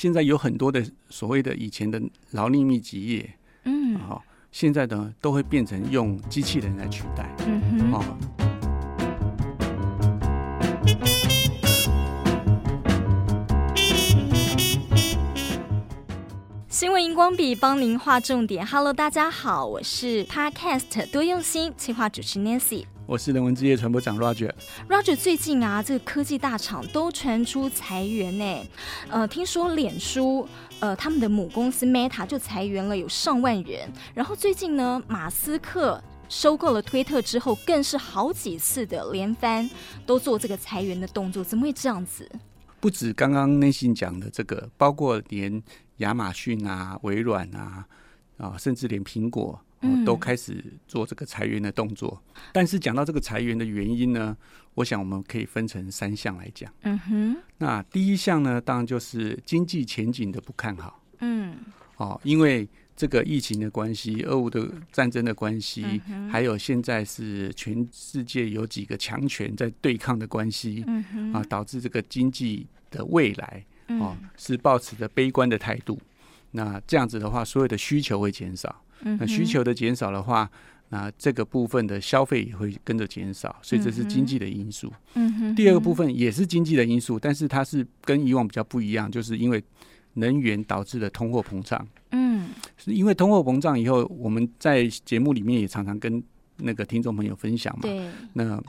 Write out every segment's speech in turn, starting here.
现在有很多的所谓的以前的劳力密集业，嗯，好，现在呢都会变成用机器人来取代，嗯哼，哦。新闻荧光笔帮您画重点。Hello，大家好，我是 Podcast 多用心企划主持 Nancy。我是人文之夜传播长 Roger。Roger，最近啊，这个科技大厂都传出裁员呢。呃，听说脸书呃他们的母公司 Meta 就裁员了有上万人。然后最近呢，马斯克收购了推特之后，更是好几次的连番都做这个裁员的动作。怎么会这样子？不止刚刚内心讲的这个，包括连亚马逊啊、微软啊啊，甚至连苹果。哦、都开始做这个裁员的动作，嗯、但是讲到这个裁员的原因呢，我想我们可以分成三项来讲。嗯哼，那第一项呢，当然就是经济前景的不看好。嗯，哦，因为这个疫情的关系、俄乌的战争的关系，嗯、还有现在是全世界有几个强权在对抗的关系，嗯，啊，导致这个经济的未来哦是抱持着悲观的态度。那这样子的话，所有的需求会减少。那需求的减少的话，那这个部分的消费也会跟着减少，所以这是经济的因素。嗯哼。第二个部分也是经济的因素，但是它是跟以往比较不一样，就是因为能源导致的通货膨胀。嗯。是因为通货膨胀以后，我们在节目里面也常常跟那个听众朋友分享嘛。对。那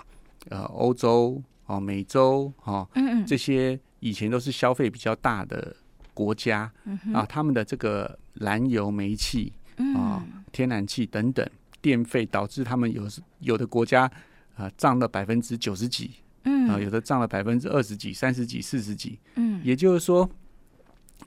呃，欧洲哦，美洲哦，嗯嗯，这些以前都是消费比较大的国家，啊，他们的这个燃油、煤气。啊、哦，天然气等等电费导致他们有有的国家啊涨了百分之九十几，嗯。啊，有的涨了百分之二十几、三十几、四十几，嗯，也就是说，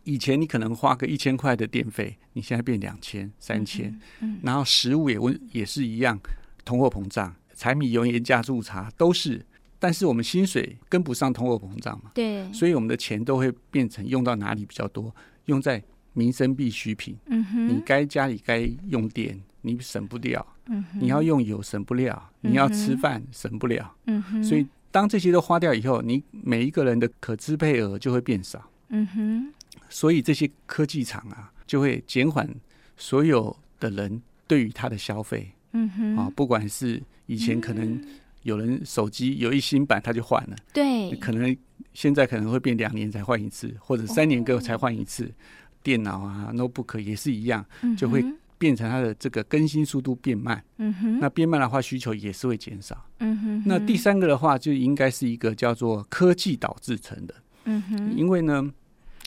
以前你可能花个一千块的电费，你现在变两千、三千，嗯，然后食物也问也是一样，通货膨胀，柴米油盐加醋茶都是，但是我们薪水跟不上通货膨胀嘛，对，所以我们的钱都会变成用到哪里比较多，用在。民生必需品，嗯哼，你该家里该用电，你省不掉，嗯哼，你要用油省不了，你要吃饭省不了，嗯哼，所以当这些都花掉以后，你每一个人的可支配额就会变少，嗯哼，所以这些科技厂啊，就会减缓所有的人对于它的消费，嗯哼，啊，不管是以前可能有人手机有一新版他就换了，对，可能现在可能会变两年才换一次，或者三年个才换一次。电脑啊，notebook 也是一样，就会变成它的这个更新速度变慢。嗯哼，那变慢的话，需求也是会减少。嗯哼，那第三个的话，就应该是一个叫做科技导致成的。嗯哼，因为呢，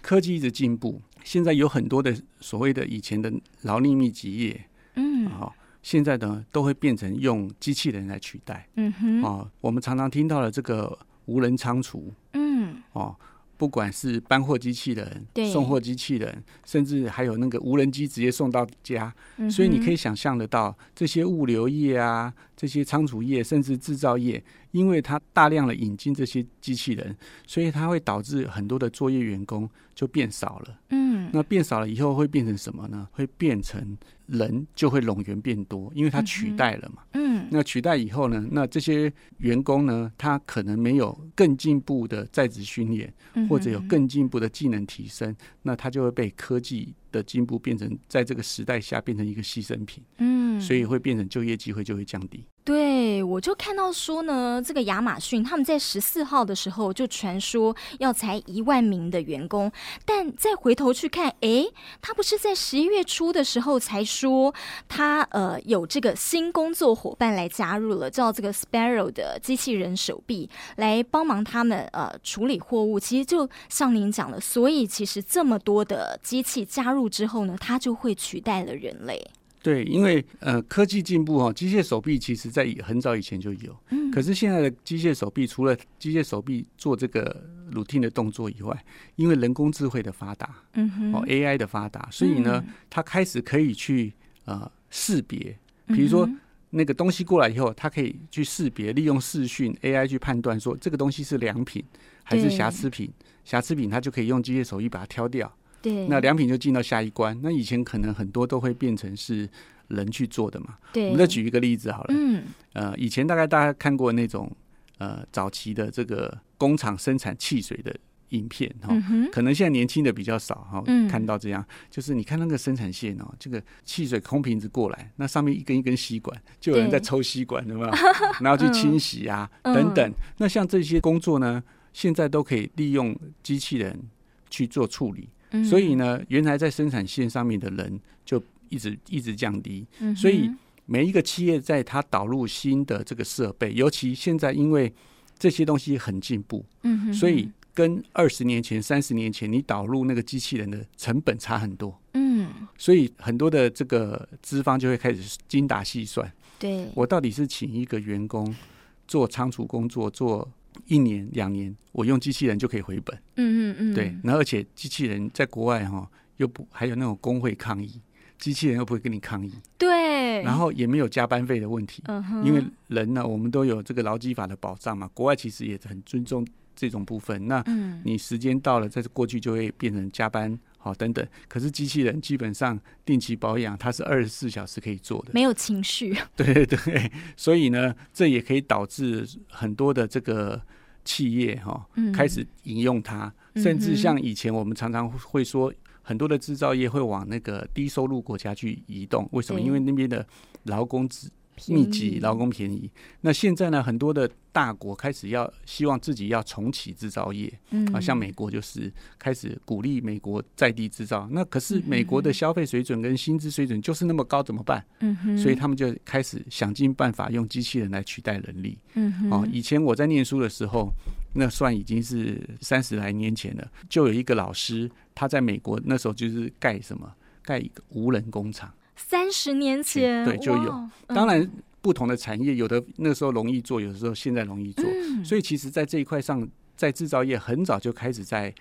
科技一直进步，现在有很多的所谓的以前的劳力密集业，嗯，好，现在呢都会变成用机器人来取代。嗯哼，啊，我们常常听到了这个无人仓储。嗯，哦。不管是搬货机器人、送货机器人，甚至还有那个无人机直接送到家，所以你可以想象得到，这些物流业啊，这些仓储业，甚至制造业，因为它大量的引进这些机器人，所以它会导致很多的作业员工就变少了。嗯，那变少了以后会变成什么呢？会变成人就会冗员变多，因为它取代了嘛。嗯，那取代以后呢，那这些员工呢，他可能没有更进步的在职训练，或者有更进步的技能提升，那他就会被科技的进步变成在这个时代下变成一个牺牲品。嗯，所以会变成就业机会就会降低。对，我就看到说呢，这个亚马逊他们在十四号的时候就传说要裁一万名的员工，但再回头去看，哎，他不是在十一月初的时候才说他呃有这个新工作伙伴来加入了，叫这个 Sparrow 的机器人手臂来帮忙他们呃处理货物。其实就像您讲的，所以其实这么多的机器加入之后呢，它就会取代了人类。对，因为呃科技进步哦，机械手臂其实在很早以前就有，嗯，可是现在的机械手臂除了机械手臂做这个 routine 的动作以外，因为人工智慧的发达，嗯哼，哦 AI 的发达，所以呢，嗯、它开始可以去呃识别，比如说。那个东西过来以后，它可以去识别，利用视讯 AI 去判断说这个东西是良品还是瑕疵品，瑕疵品它就可以用机械手臂把它挑掉。对，那良品就进到下一关。那以前可能很多都会变成是人去做的嘛。对，我们再举一个例子好了。嗯，呃，以前大概大家看过那种呃早期的这个工厂生产汽水的影片哈，嗯、可能现在年轻的比较少哈，嗯、看到这样，就是你看那个生产线哦，这个汽水空瓶子过来，那上面一根一根吸管，就有人在抽吸管，对吧？然后去清洗啊、嗯、等等。那像这些工作呢，现在都可以利用机器人去做处理。嗯、所以呢，原来在生产线上面的人就一直一直降低。嗯、所以每一个企业在它导入新的这个设备，尤其现在因为这些东西很进步，嗯，所以。跟二十年前、三十年前，你导入那个机器人的成本差很多。嗯，所以很多的这个资方就会开始精打细算。对，我到底是请一个员工做仓储工作，做一年、两年，我用机器人就可以回本。嗯嗯嗯。对，然后而且机器人在国外哈，又不还有那种工会抗议，机器人又不会跟你抗议。对。然后也没有加班费的问题。因为人呢，我们都有这个劳基法的保障嘛。国外其实也很尊重。这种部分，那你时间到了，在过去就会变成加班，好等等。可是机器人基本上定期保养，它是二十四小时可以做的，没有情绪。对对 对，所以呢，这也可以导致很多的这个企业哈，开始引用它，甚至像以前我们常常会说，很多的制造业会往那个低收入国家去移动。为什么？因为那边的劳工资。密集劳工便宜，那现在呢？很多的大国开始要希望自己要重启制造业，嗯，啊，像美国就是开始鼓励美国在地制造。那可是美国的消费水准跟薪资水准就是那么高，怎么办？嗯哼，所以他们就开始想尽办法用机器人来取代人力。嗯哼，哦，以前我在念书的时候，那算已经是三十来年前了，就有一个老师他在美国那时候就是盖什么？盖一个无人工厂。三十年前，对，就有。当然，不同的产业，有的那时候容易做，有的时候现在容易做。嗯、所以，其实，在这一块上，在制造业很早就开始在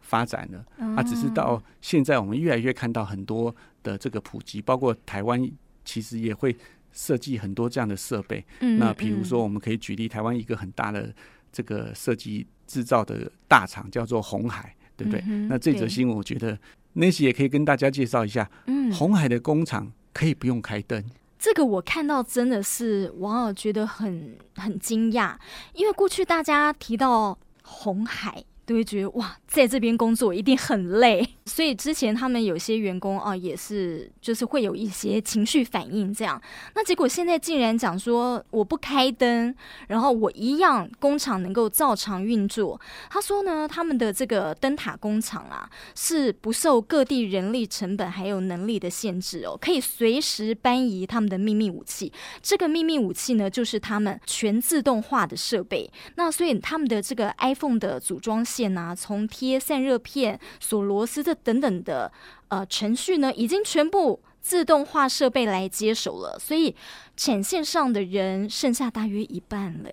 发展了。嗯、啊，只是到现在，我们越来越看到很多的这个普及，包括台湾，其实也会设计很多这样的设备。嗯、那比如说，我们可以举例台湾一个很大的这个设计制造的大厂，叫做红海，对不对？嗯、那这则新闻，我觉得。Nancy 也可以跟大家介绍一下，嗯，红海的工厂可以不用开灯。这个我看到真的是哇，觉得很很惊讶，因为过去大家提到红海。都会觉得哇，在这边工作一定很累，所以之前他们有些员工啊，也是就是会有一些情绪反应这样。那结果现在竟然讲说我不开灯，然后我一样工厂能够照常运作。他说呢，他们的这个灯塔工厂啊，是不受各地人力成本还有能力的限制哦，可以随时搬移他们的秘密武器。这个秘密武器呢，就是他们全自动化的设备。那所以他们的这个 iPhone 的组装线啊，从贴散热片、锁螺丝这等等的呃程序呢，已经全部自动化设备来接手了，所以产线上的人剩下大约一半了。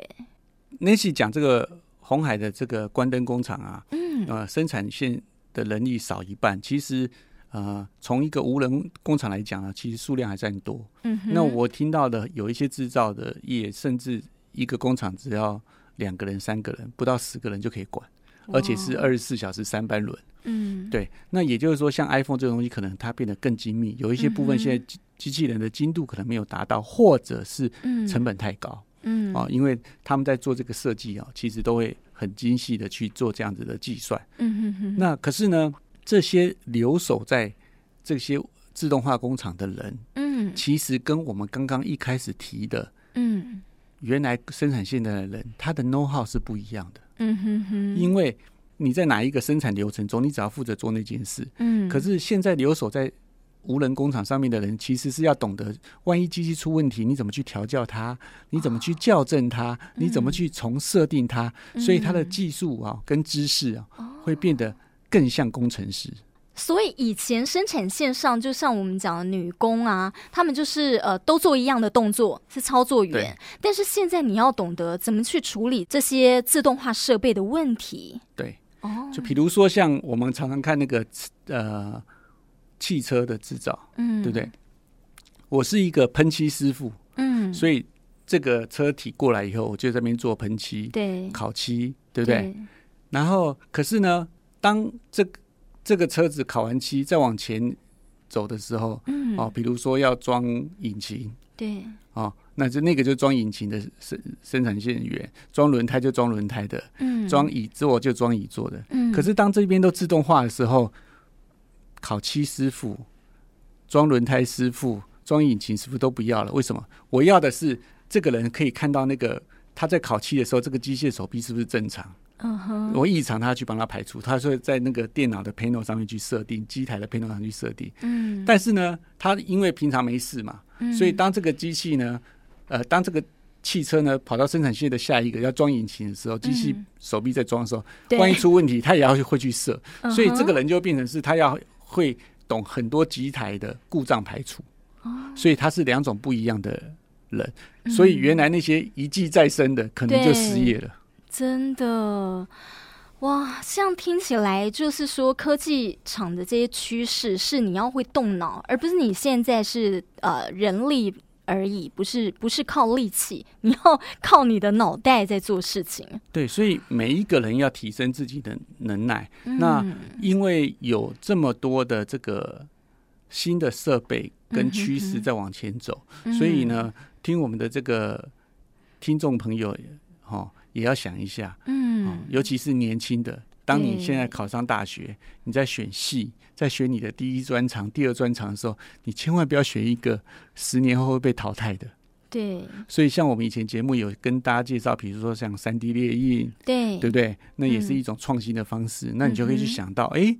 Nancy 讲这个红海的这个关灯工厂啊，嗯，呃，生产线的人力少一半，其实呃，从一个无人工厂来讲呢，其实数量还算多。嗯哼，那我听到的有一些制造的业，甚至一个工厂只要两个人、三个人，不到十个人就可以管。而且是二十四小时三班轮，嗯，对。那也就是说，像 iPhone 这个东西，可能它变得更精密，有一些部分现在机机器人的精度可能没有达到，或者是成本太高，嗯，啊，因为他们在做这个设计啊，其实都会很精细的去做这样子的计算，嗯哼哼。那可是呢，这些留守在这些自动化工厂的人，嗯，其实跟我们刚刚一开始提的，嗯，原来生产线的人，他的 know how 是不一样的。嗯哼哼，因为你在哪一个生产流程中，你只要负责做那件事。嗯，可是现在留守在无人工厂上面的人，其实是要懂得，万一机器出问题，你怎么去调教它？你怎么去校正它？哦、你怎么去重设定它？嗯、所以它的技术啊，跟知识啊，会变得更像工程师。所以以前生产线上，就像我们讲的女工啊，他们就是呃都做一样的动作，是操作员。但是现在你要懂得怎么去处理这些自动化设备的问题。对，哦，就比如说像我们常常看那个呃汽车的制造，嗯，对不对？我是一个喷漆师傅，嗯，所以这个车体过来以后，我就在那边做喷漆，对，烤漆，对不对？对，然后可是呢，当这个这个车子考完漆，再往前走的时候，嗯，哦，比如说要装引擎，对，哦，那就那个就装引擎的生生产线员，装轮胎就装轮胎的，嗯，装椅座就装椅座的，嗯。可是当这边都自动化的时候，烤漆师傅、装轮胎师傅、装引擎师傅都不要了。为什么？我要的是这个人可以看到那个他在烤漆的时候，这个机械手臂是不是正常？嗯哼。我异常，他去帮他排除，他说在那个电脑的 panel 上面去设定，机台的 panel 上去设定。嗯。但是呢，他因为平常没事嘛，所以当这个机器呢，呃，当这个汽车呢跑到生产线的下一个要装引擎的时候，机器手臂在装的时候，万一出问题，他也要会去设。所以这个人就变成是他要。会懂很多机台的故障排除，哦所以他是两种不一样的人，所以原来那些一技在身的可能就失业了。真的，哇，这样听起来就是说科技厂的这些趋势是你要会动脑，而不是你现在是呃人力。而已，不是不是靠力气，你要 靠你的脑袋在做事情。对，所以每一个人要提升自己的能耐。嗯、那因为有这么多的这个新的设备跟趋势在往前走，嗯、所以呢，听我们的这个听众朋友，哈、哦，也要想一下，嗯、哦，尤其是年轻的。当你现在考上大学，你在选系，在选你的第一专长、第二专长的时候，你千万不要选一个十年后会被淘汰的。对。所以，像我们以前节目有跟大家介绍，比如说像三 D 列印，对，对不对？那也是一种创新的方式。嗯、那你就可以去想到，哎、嗯，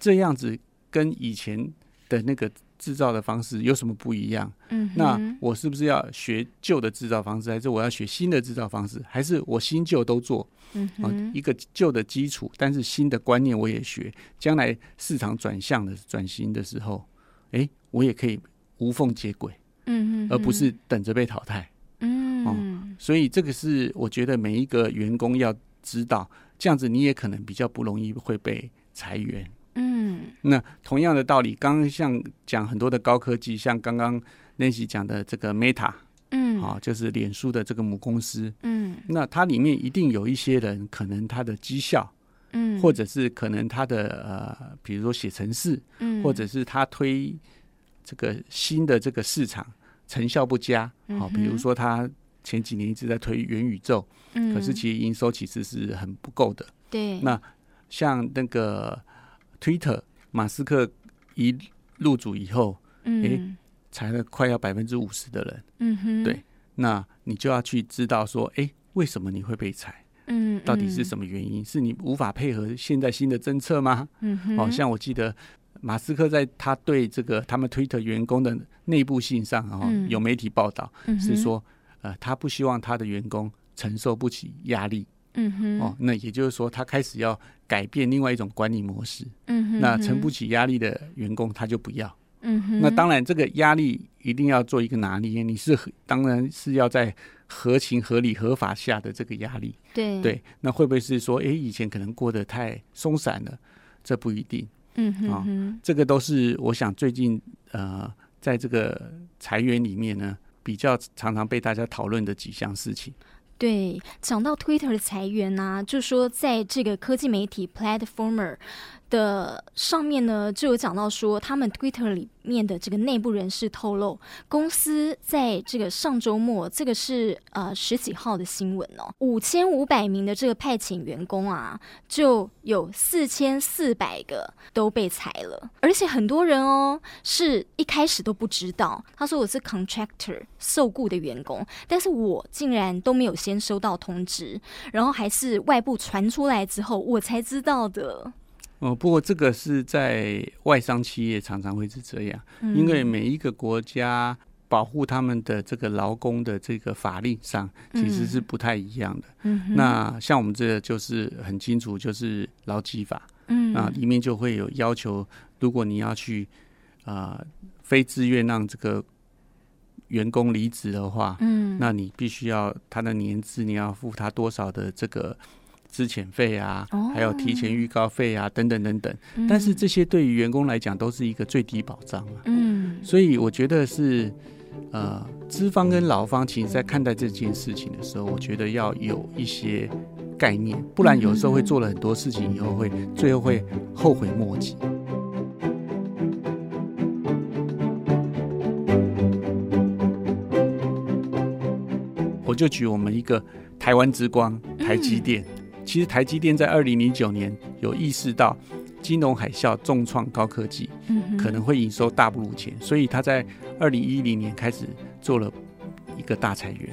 这样子跟以前的那个。制造的方式有什么不一样？嗯，那我是不是要学旧的制造方式，还是我要学新的制造方式，还是我新旧都做？嗯，一个旧的基础，但是新的观念我也学。将来市场转向的转型的时候，哎，我也可以无缝接轨。嗯，而不是等着被淘汰。嗯，哦，所以这个是我觉得每一个员工要知道，这样子你也可能比较不容易会被裁员。嗯，那同样的道理，刚刚像讲很多的高科技，像刚刚 Nancy 讲的这个 Meta，嗯，啊，就是脸书的这个母公司，嗯，那它里面一定有一些人，可能他的绩效，嗯，或者是可能他的呃，比如说写程式，嗯，或者是他推这个新的这个市场成效不佳，好，比如说他前几年一直在推元宇宙，嗯，可是其实营收其实是很不够的，对，那像那个。Twitter，马斯克一入主以后，嗯，哎，裁了快要百分之五十的人，嗯哼，对，那你就要去知道说，哎，为什么你会被裁？嗯，到底是什么原因？是你无法配合现在新的政策吗？嗯哼，哦，像我记得马斯克在他对这个他们 Twitter 员工的内部信上，哦，有媒体报道是说，呃，他不希望他的员工承受不起压力。嗯哼，哦，那也就是说，他开始要改变另外一种管理模式。嗯哼，那承不起压力的员工，他就不要。嗯哼，那当然，这个压力一定要做一个拿捏。你是当然是要在合情、合理、合法下的这个压力。对对，那会不会是说，哎，以前可能过得太松散了？这不一定。嗯哼，哦，这个都是我想最近呃，在这个裁员里面呢，比较常常被大家讨论的几项事情。对，讲到 Twitter 的裁员呢、啊，就说在这个科技媒体 Platformer 的上面呢，就有讲到说，他们 Twitter 里面的这个内部人士透露，公司在这个上周末，这个是呃十几号的新闻哦，五千五百名的这个派遣员工啊，就有四千四百个都被裁了，而且很多人哦是一开始都不知道，他说我是 contractor 受雇的员工，但是我竟然都没有先收到通知，然后还是外部传出来之后，我才知道的。哦，不过这个是在外商企业常常会是这样，嗯、因为每一个国家保护他们的这个劳工的这个法令上其实是不太一样的。嗯，那像我们这个就是很清楚，就是劳基法，嗯，啊，里面就会有要求，如果你要去啊、呃、非自愿让这个员工离职的话，嗯，那你必须要他的年资，你要付他多少的这个。资遣费啊，还有提前预告费啊，等等等等。但是这些对于员工来讲都是一个最低保障啊。嗯，所以我觉得是呃，资方跟劳方其实在看待这件事情的时候，我觉得要有一些概念，不然有时候会做了很多事情以后会最后会后悔莫及。我就举我们一个台湾之光台积电。嗯、其实台积电在二零零九年有意识到金融海啸重创高科技，可能会营收大不如前，所以他在二零一零年开始做了一个大裁员。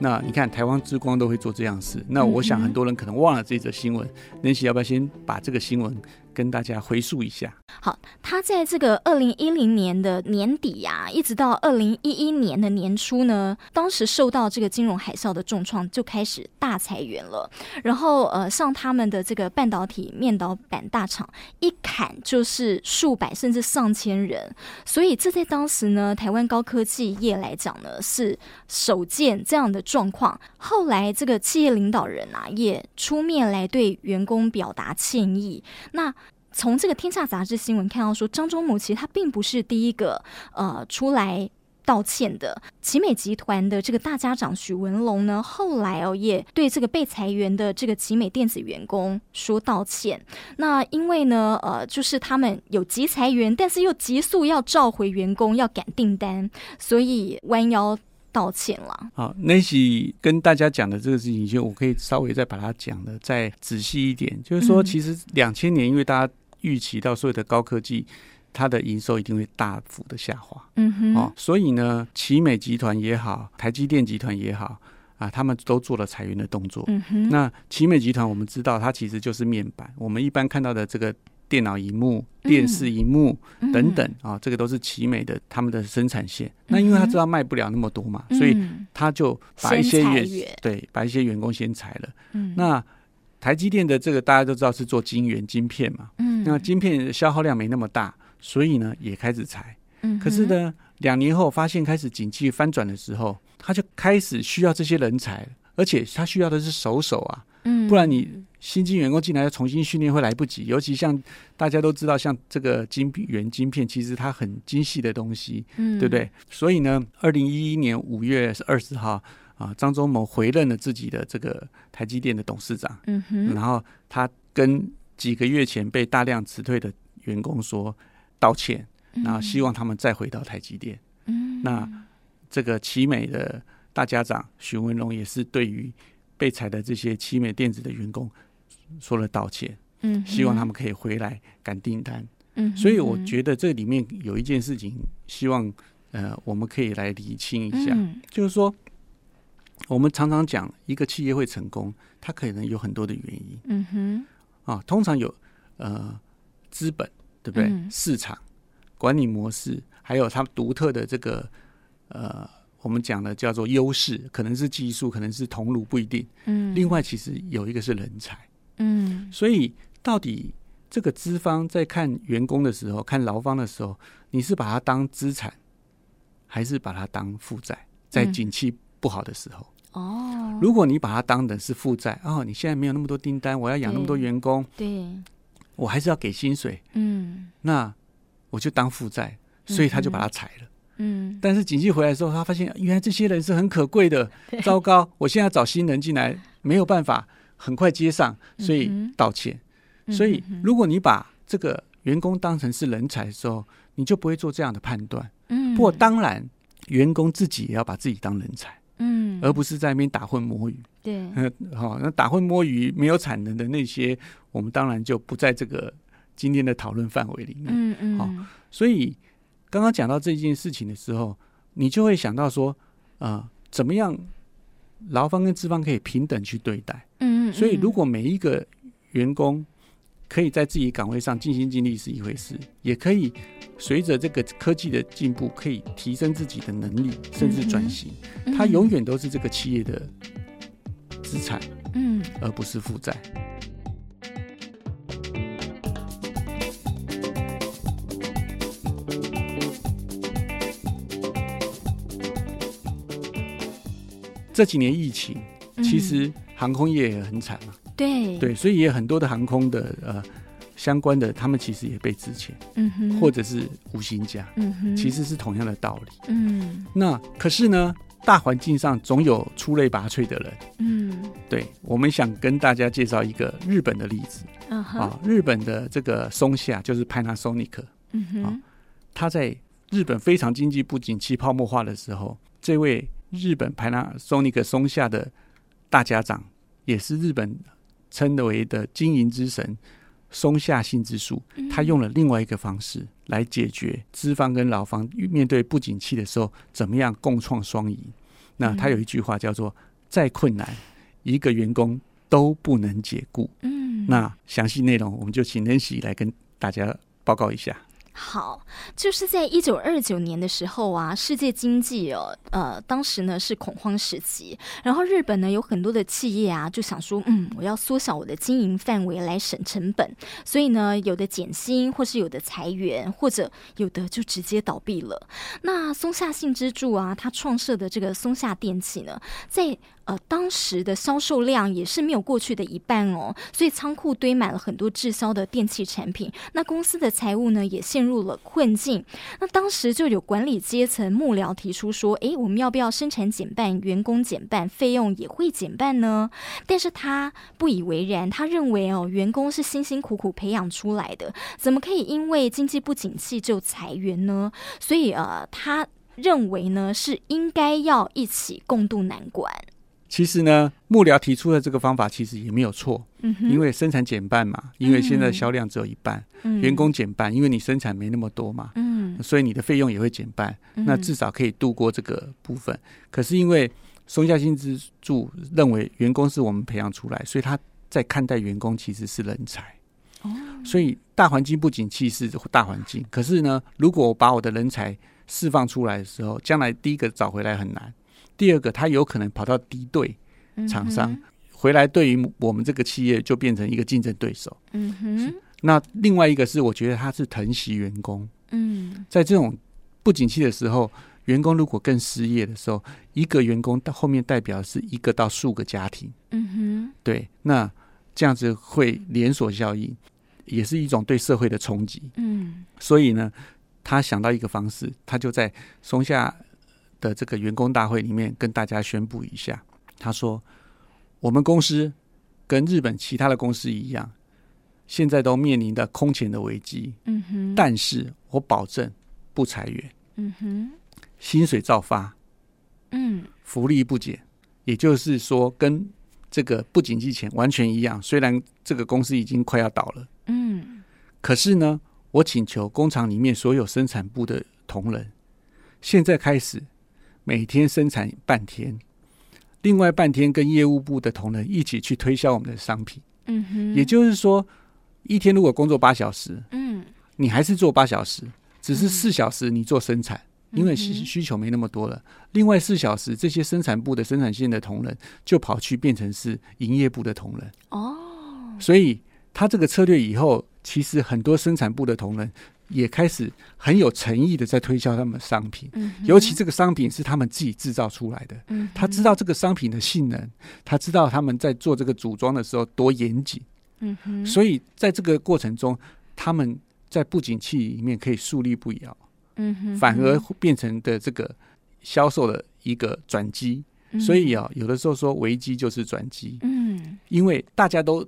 那你看台湾之光都会做这样事，那我想很多人可能忘了这则新闻。Nancy 要不要先把这个新闻？跟大家回溯一下，好，他在这个二零一零年的年底呀、啊，一直到二零一一年的年初呢，当时受到这个金融海啸的重创，就开始大裁员了。然后呃，像他们的这个半导体面导板大厂，一砍就是数百甚至上千人。所以这在当时呢，台湾高科技业来讲呢，是首见这样的状况。后来这个企业领导人啊，也出面来对员工表达歉意。那从这个《天下杂志》新闻看到说，张忠谋其实他并不是第一个呃出来道歉的。奇美集团的这个大家长许文龙呢，后来哦也对这个被裁员的这个奇美电子员工说道歉。那因为呢，呃，就是他们有急裁员，但是又急速要召回员工，要赶订单，所以弯腰道歉了。好，Nancy 跟大家讲的这个事情，就我可以稍微再把它讲的再仔细一点，就是说，其实两千年，因为大家。预期到所有的高科技，它的营收一定会大幅的下滑。嗯哼，哦，所以呢，奇美集团也好，台积电集团也好，啊，他们都做了裁员的动作。嗯哼，那奇美集团我们知道，它其实就是面板，我们一般看到的这个电脑荧幕、电视荧幕等等啊，这个都是奇美的他们的生产线。那因为他知道卖不了那么多嘛，所以他就把一些员对，把一些员工先裁了。嗯，那。台积电的这个大家都知道是做晶圆晶片嘛，嗯，那晶片消耗量没那么大，所以呢也开始裁，嗯，可是呢两年后发现开始景气翻转的时候，他就开始需要这些人才，而且他需要的是熟手啊，嗯，不然你新进员工进来要重新训练会来不及，尤其像大家都知道，像这个晶圆晶片其实它很精细的东西，嗯，对不对？所以呢，二零一一年五月二十号。啊，张忠谋回任了自己的这个台积电的董事长，嗯哼，然后他跟几个月前被大量辞退的员工说道歉，然后希望他们再回到台积电。嗯，那这个奇美的大家长许文龙也是对于被裁的这些奇美电子的员工说了道歉，嗯，希望他们可以回来赶订单。嗯，所以我觉得这里面有一件事情，希望呃我们可以来厘清一下，就是说。我们常常讲一个企业会成功，它可能有很多的原因。嗯哼，啊，通常有呃资本，对不对？嗯、市场管理模式，还有它独特的这个呃，我们讲的叫做优势，可能是技术，可能是同路，不一定。嗯，另外其实有一个是人才。嗯，所以到底这个资方在看员工的时候，看劳方的时候，你是把它当资产，还是把它当负债？在景气不好的时候。哦，如果你把它当成是负债，哦，你现在没有那么多订单，我要养那么多员工，对，我还是要给薪水，嗯，那我就当负债，所以他就把它裁了，嗯，但是景气回来的时候，他发现原来这些人是很可贵的，糟糕，我现在要找新人进来没有办法很快接上，所以道歉。所以如果你把这个员工当成是人才的时候，你就不会做这样的判断，嗯，不过当然员工自己也要把自己当人才。嗯，而不是在那边打混摸鱼。对，好，那打混摸鱼没有产能的那些，我们当然就不在这个今天的讨论范围里面。嗯嗯，好，所以刚刚讲到这件事情的时候，你就会想到说，啊、呃，怎么样劳方跟资方可以平等去对待？嗯嗯，所以如果每一个员工。可以在自己岗位上尽心尽力是一回事，也可以随着这个科技的进步，可以提升自己的能力，甚至转型。它永远都是这个企业的资产，嗯，而不是负债。这几年疫情，其实航空业也很惨嘛。对。对，所以也有很多的航空的呃相关的，他们其实也被资遣，嗯哼，或者是无薪假，嗯哼，其实是同样的道理，嗯。那可是呢，大环境上总有出类拔萃的人，嗯。对，我们想跟大家介绍一个日本的例子，啊哈，啊，日本的这个松下就是 Panasonic，嗯哼，啊，他在日本非常经济不景气、泡沫化的时候，这位日本 Panasonic 松下的大家长，也是日本称为的经营之神松下幸之助，他用了另外一个方式来解决资方跟劳方面对不景气的时候，怎么样共创双赢。那他有一句话叫做“再困难，一个员工都不能解雇”。嗯，那详细内容我们就请 Nancy 来跟大家报告一下。好，就是在一九二九年的时候啊，世界经济哦，呃，当时呢是恐慌时期，然后日本呢有很多的企业啊，就想说，嗯，我要缩小我的经营范围来省成本，所以呢，有的减薪，或是有的裁员，或者有的就直接倒闭了。那松下幸之助啊，他创设的这个松下电器呢，在呃，当时的销售量也是没有过去的一半哦，所以仓库堆满了很多滞销的电器产品。那公司的财务呢，也陷入了困境。那当时就有管理阶层幕僚提出说：“诶，我们要不要生产减半，员工减半，费用也会减半呢？”但是他不以为然，他认为哦，员工是辛辛苦苦培养出来的，怎么可以因为经济不景气就裁员呢？所以呃，他认为呢，是应该要一起共度难关。其实呢，幕僚提出的这个方法其实也没有错，嗯、因为生产减半嘛，因为现在销量只有一半，嗯、员工减半，因为你生产没那么多嘛，嗯、所以你的费用也会减半，嗯、那至少可以度过这个部分。可是因为松下幸之助认为员工是我们培养出来，所以他在看待员工其实是人才，哦、所以大环境不景气是大环境，可是呢，如果我把我的人才释放出来的时候，将来第一个找回来很难。第二个，他有可能跑到敌对厂商、嗯、回来，对于我们这个企业就变成一个竞争对手。嗯哼。那另外一个是，我觉得他是疼惜员工。嗯。在这种不景气的时候，员工如果更失业的时候，一个员工到后面代表是一个到数个家庭。嗯哼。对，那这样子会连锁效应，也是一种对社会的冲击。嗯。所以呢，他想到一个方式，他就在松下。的这个员工大会里面跟大家宣布一下，他说：“我们公司跟日本其他的公司一样，现在都面临的空前的危机。嗯哼，但是我保证不裁员。嗯哼，薪水照发。嗯，福利不减，也就是说跟这个不景气前完全一样。虽然这个公司已经快要倒了。嗯，可是呢，我请求工厂里面所有生产部的同仁，现在开始。”每天生产半天，另外半天跟业务部的同仁一起去推销我们的商品。嗯哼，也就是说，一天如果工作八小时，嗯，你还是做八小时，只是四小时你做生产，嗯、因为需需求没那么多了。另外四小时，这些生产部的生产线的同仁就跑去变成是营业部的同仁。哦，所以他这个策略以后，其实很多生产部的同仁。也开始很有诚意的在推销他们的商品，嗯、尤其这个商品是他们自己制造出来的。嗯、他知道这个商品的性能，他知道他们在做这个组装的时候多严谨。嗯、所以在这个过程中，他们在不景气里面可以树立不摇。嗯、哼反而变成的这个销售的一个转机。嗯、所以啊，有的时候说危机就是转机。嗯，因为大家都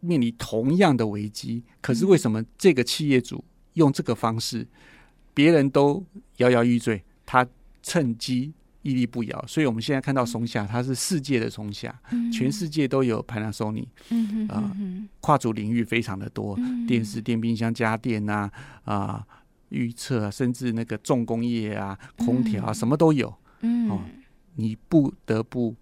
面临同样的危机，可是为什么这个企业主？用这个方式，别人都摇摇欲坠，他趁机屹立不摇。所以我们现在看到松下，它是世界的松下，嗯、全世界都有 Panasonic，啊，跨足领域非常的多，嗯、电视、电冰箱、家电啊，啊，预测啊，甚至那个重工业啊，空调啊，什么都有。嗯、哦，你不得不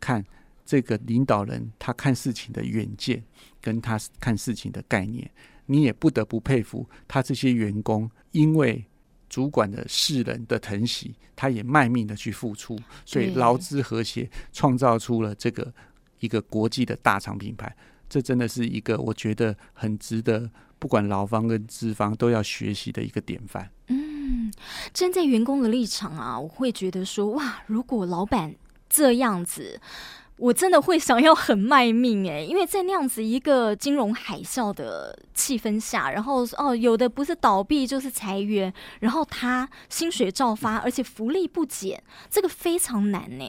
看这个领导人他看事情的远见，跟他看事情的概念。你也不得不佩服他这些员工，因为主管的世人的疼惜，他也卖命的去付出，所以劳资和谐，创造出了这个一个国际的大厂品牌。这真的是一个我觉得很值得，不管劳方跟资方都要学习的一个典范。嗯，站在员工的立场啊，我会觉得说，哇，如果老板这样子。我真的会想要很卖命哎，因为在那样子一个金融海啸的气氛下，然后哦，有的不是倒闭就是裁员，然后他薪水照发，而且福利不减，这个非常难呢。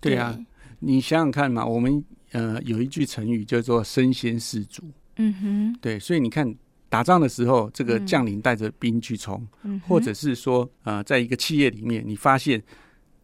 对啊，对你想想看嘛，我们呃有一句成语叫做“身先士卒”。嗯哼，对，所以你看打仗的时候，这个将领带着兵去冲，嗯、或者是说呃，在一个企业里面，你发现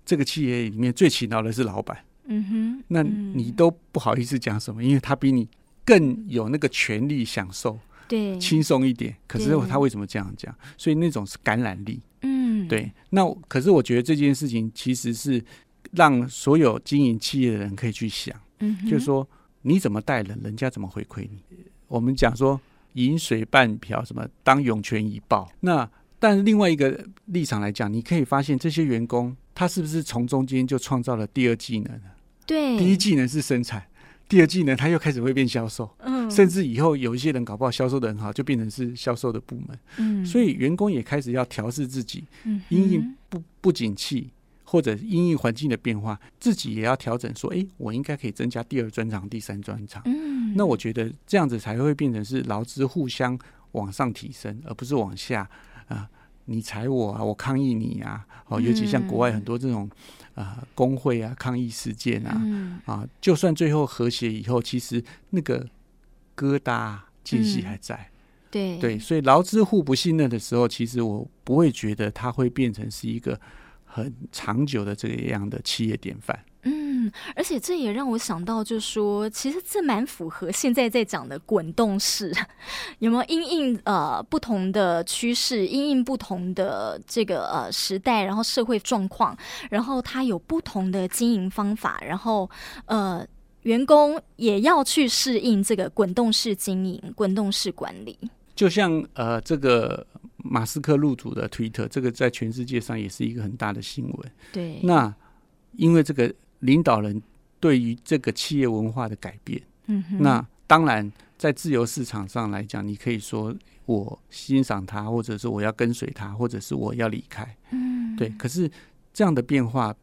这个企业里面最勤劳的是老板。嗯哼，那你都不好意思讲什么，因为他比你更有那个权利享受，对，轻松一点。可是他为什么这样讲？所以那种是感染力。嗯，对。那可是我觉得这件事情其实是让所有经营企业的人可以去想，嗯，就是说你怎么带人，人家怎么回馈你。我们讲说饮水半瓢，什么当涌泉以报。那但另外一个立场来讲，你可以发现这些员工他是不是从中间就创造了第二技能呢？对，第一技能是生产，第二技能他又开始会变销售，嗯，甚至以后有一些人搞不好销售的很好，就变成是销售的部门，嗯，所以员工也开始要调试自己，嗯，因应不不景气或者因应环境的变化，自己也要调整，说，哎，我应该可以增加第二专长、第三专长，嗯，那我觉得这样子才会变成是劳资互相往上提升，而不是往下啊、呃，你踩我啊，我抗议你啊，哦，尤其像国外很多这种。啊、呃，工会啊，抗议事件啊，嗯、啊，就算最后和谐以后，其实那个疙瘩间隙还在。嗯、对对，所以劳资互不信任的时候，其实我不会觉得它会变成是一个很长久的这个样的企业典范。嗯，而且这也让我想到，就是说，其实这蛮符合现在在讲的滚动式，有没有因应呃不同的趋势，因应不同的这个呃时代，然后社会状况，然后它有不同的经营方法，然后呃员工也要去适应这个滚动式经营、滚动式管理。就像呃这个马斯克入主的 Twitter，这个在全世界上也是一个很大的新闻。对，那因为这个。领导人对于这个企业文化的改变，那当然在自由市场上来讲，你可以说我欣赏他，或者是我要跟随他，或者是我要离开，嗯，对。可是这样的变化，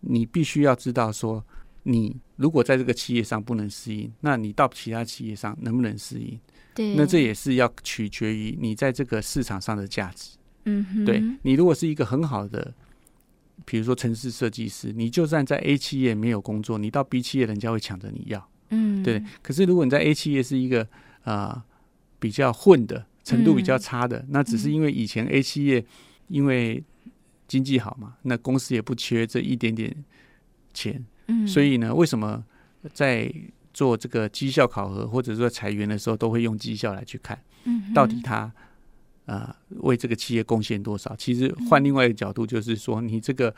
你必须要知道说，你如果在这个企业上不能适应，那你到其他企业上能不能适应？对，那这也是要取决于你在这个市场上的价值。嗯哼，对，你如果是一个很好的。比如说，城市设计师，你就算在 A 企业没有工作，你到 B 企业，人家会抢着你要，嗯，对。可是如果你在 A 企业是一个啊、呃、比较混的程度比较差的，嗯、那只是因为以前 A 企业因为经济好嘛，那公司也不缺这一点点钱，嗯，所以呢，为什么在做这个绩效考核或者说裁员的时候，都会用绩效来去看，嗯，到底他。啊、呃，为这个企业贡献多少？其实换另外一个角度，就是说，你这个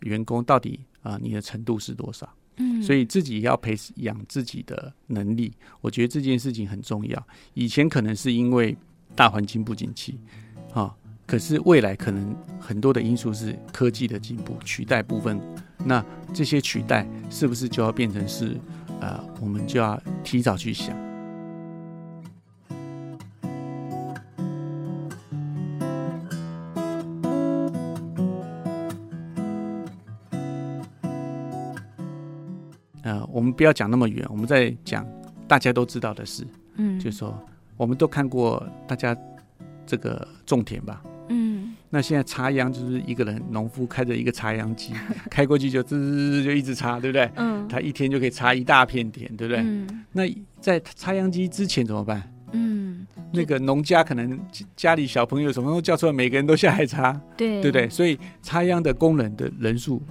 员工到底啊、呃，你的程度是多少？嗯，所以自己要培养自己的能力，我觉得这件事情很重要。以前可能是因为大环境不景气，啊、哦，可是未来可能很多的因素是科技的进步取代部分。那这些取代是不是就要变成是呃，我们就要提早去想。们不要讲那么远，我们在讲大家都知道的事，嗯，就是说我们都看过大家这个种田吧，嗯，那现在插秧就是一个人农夫开着一个插秧机，开过去就滋滋就一直插，对不对？嗯，他一天就可以插一大片田，对不对？嗯，那在插秧机之前怎么办？嗯，那个农家可能家里小朋友什么都叫出来，每个人都下来插，对，对不对？所以插秧的工人的人数。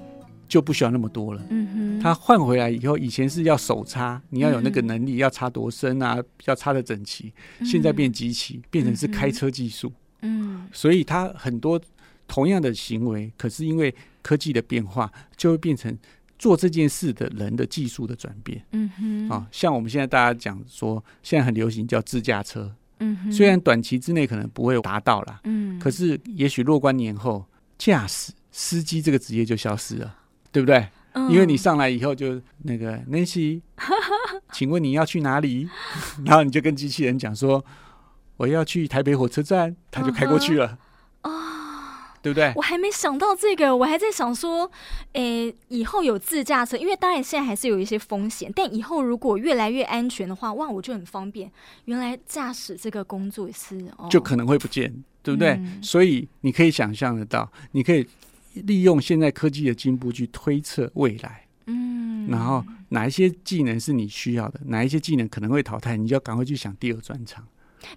就不需要那么多了。嗯哼，他换回来以后，以前是要手插，你要有那个能力，要插多深啊，要插的整齐。现在变机器，变成是开车技术。嗯，所以他很多同样的行为，可是因为科技的变化，就会变成做这件事的人的技术的转变。嗯哼，啊，像我们现在大家讲说，现在很流行叫自驾车。嗯哼，虽然短期之内可能不会达到啦，嗯，可是也许若干年后，驾驶司机这个职业就消失了。对不对？嗯、因为你上来以后就那个 Nancy，请问你要去哪里？然后你就跟机器人讲说，我要去台北火车站，他就开过去了。啊、uh，huh. 对不对？我还没想到这个，我还在想说，诶，以后有自驾车，因为当然现在还是有一些风险，但以后如果越来越安全的话，哇，我就很方便。原来驾驶这个工作是，哦、就可能会不见，对不对？嗯、所以你可以想象得到，你可以。利用现在科技的进步去推测未来，嗯，然后哪一些技能是你需要的，哪一些技能可能会淘汰，你就要赶快去想第二专长。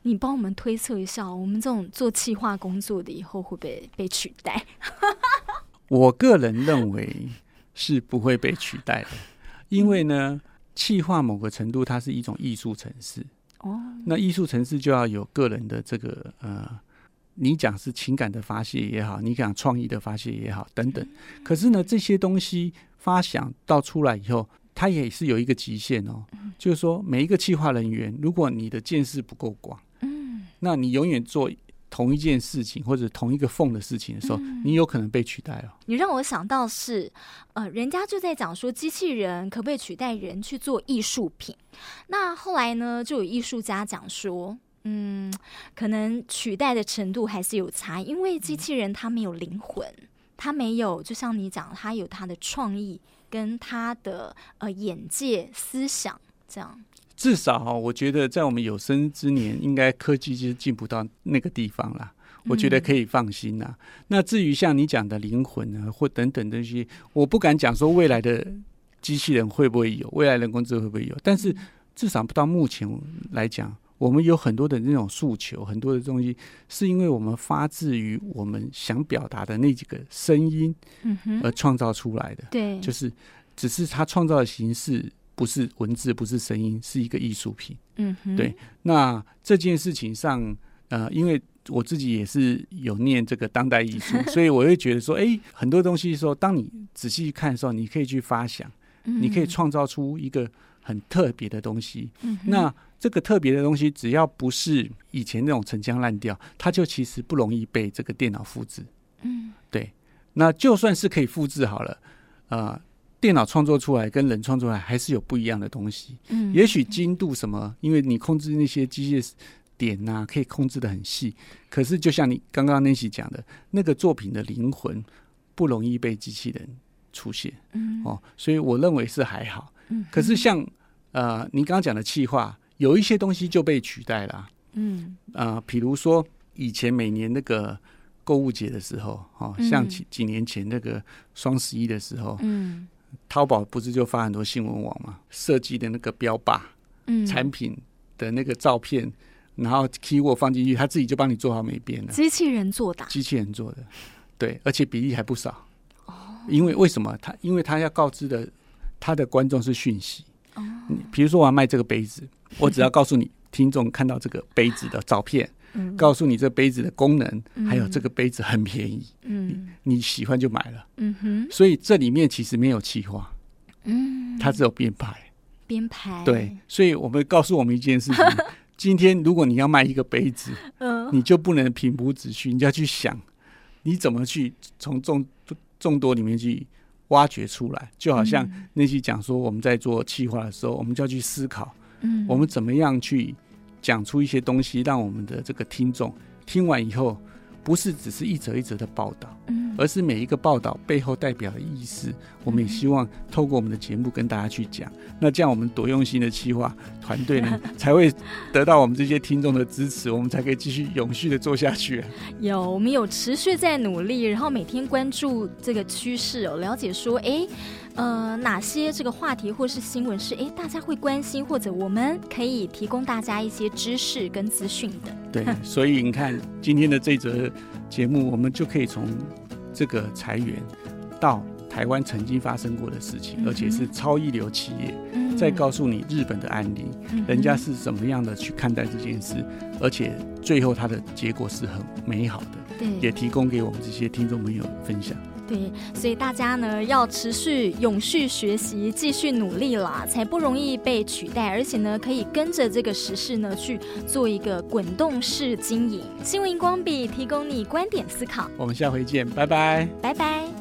你帮我们推测一下，我们这种做企划工作的以后会不会被取代？我个人认为是不会被取代的，因为呢，企划某个程度它是一种艺术城市。哦，那艺术城市就要有个人的这个呃，你讲是情感的发泄也好，你讲创意的发泄也好，等等。可是呢，这些东西发想到出来以后，它也是有一个极限哦。就是说，每一个企划人员，如果你的见识不够广，嗯，那你永远做同一件事情或者同一个缝的事情的时候，你有可能被取代哦。你让我想到是，呃，人家就在讲说，机器人可不可以取代人去做艺术品？那后来呢，就有艺术家讲说，嗯，可能取代的程度还是有差，因为机器人它没有灵魂，它没有，就像你讲，它有它的创意跟它的呃眼界、思想这样。至少哈，我觉得在我们有生之年，应该科技就是进步到那个地方了。我觉得可以放心啦。那至于像你讲的灵魂啊，或等等东西，我不敢讲说未来的机器人会不会有，未来人工智能会不会有。但是至少到目前来讲，我们有很多的那种诉求，很多的东西，是因为我们发自于我们想表达的那几个声音，而创造出来的。对，就是只是它创造的形式。不是文字，不是声音，是一个艺术品。嗯哼，对。那这件事情上，呃，因为我自己也是有念这个当代艺术，所以我会觉得说，哎、欸，很多东西说，当你仔细去看的时候，你可以去发想，嗯、你可以创造出一个很特别的东西。嗯，那这个特别的东西，只要不是以前那种陈腔滥调，它就其实不容易被这个电脑复制。嗯，对。那就算是可以复制好了，啊、呃。电脑创作出来跟人创作出来还是有不一样的东西。嗯，也许精度什么，因为你控制那些机械点呐、啊，可以控制的很细。可是就像你刚刚那些讲的，那个作品的灵魂不容易被机器人出现。嗯，哦，所以我认为是还好。嗯，可是像呃，您刚刚讲的气化，有一些东西就被取代了、啊。嗯，呃，比如说以前每年那个购物节的时候，哦，像几几年前那个双十一的时候，嗯。淘宝不是就发很多新闻网嘛？设计的那个标靶，嗯，产品的那个照片，然后 keyword 放进去，他自己就帮你做好美编了。机器人做的，机器人做的，对，而且比例还不少。哦，因为为什么他？因为他要告知的他的观众是讯息。哦，比如说我要卖这个杯子，我只要告诉你听众看到这个杯子的照片。告诉你这杯子的功能，嗯、还有这个杯子很便宜，嗯，你，你喜欢就买了，嗯哼。所以这里面其实没有企划，嗯，它只有编排，编排。对，所以我们告诉我们一件事情：今天如果你要卖一个杯子，嗯，你就不能平铺直叙，你就要去想你怎么去从众众多里面去挖掘出来。就好像那些讲说我们在做企划的时候，我们就要去思考，嗯，我们怎么样去。讲出一些东西，让我们的这个听众听完以后，不是只是一则一则的报道，嗯，而是每一个报道背后代表的意思。我们也希望透过我们的节目跟大家去讲。那这样我们多用心的企划团队呢，才会得到我们这些听众的支持，我们才可以继续永续的做下去。有，我们有持续在努力，然后每天关注这个趋势哦，了解说，哎。呃，哪些这个话题或是新闻是哎大家会关心，或者我们可以提供大家一些知识跟资讯的？对，所以你看今天的这则节目，我们就可以从这个裁员到台湾曾经发生过的事情，嗯、而且是超一流企业，嗯、再告诉你日本的案例，嗯、人家是怎么样的去看待这件事，而且最后它的结果是很美好的，对，也提供给我们这些听众朋友分享。对，所以大家呢要持续永续学习，继续努力啦，才不容易被取代，而且呢可以跟着这个时事呢去做一个滚动式经营。新闻荧光笔提供你观点思考，我们下回见，拜拜，拜拜。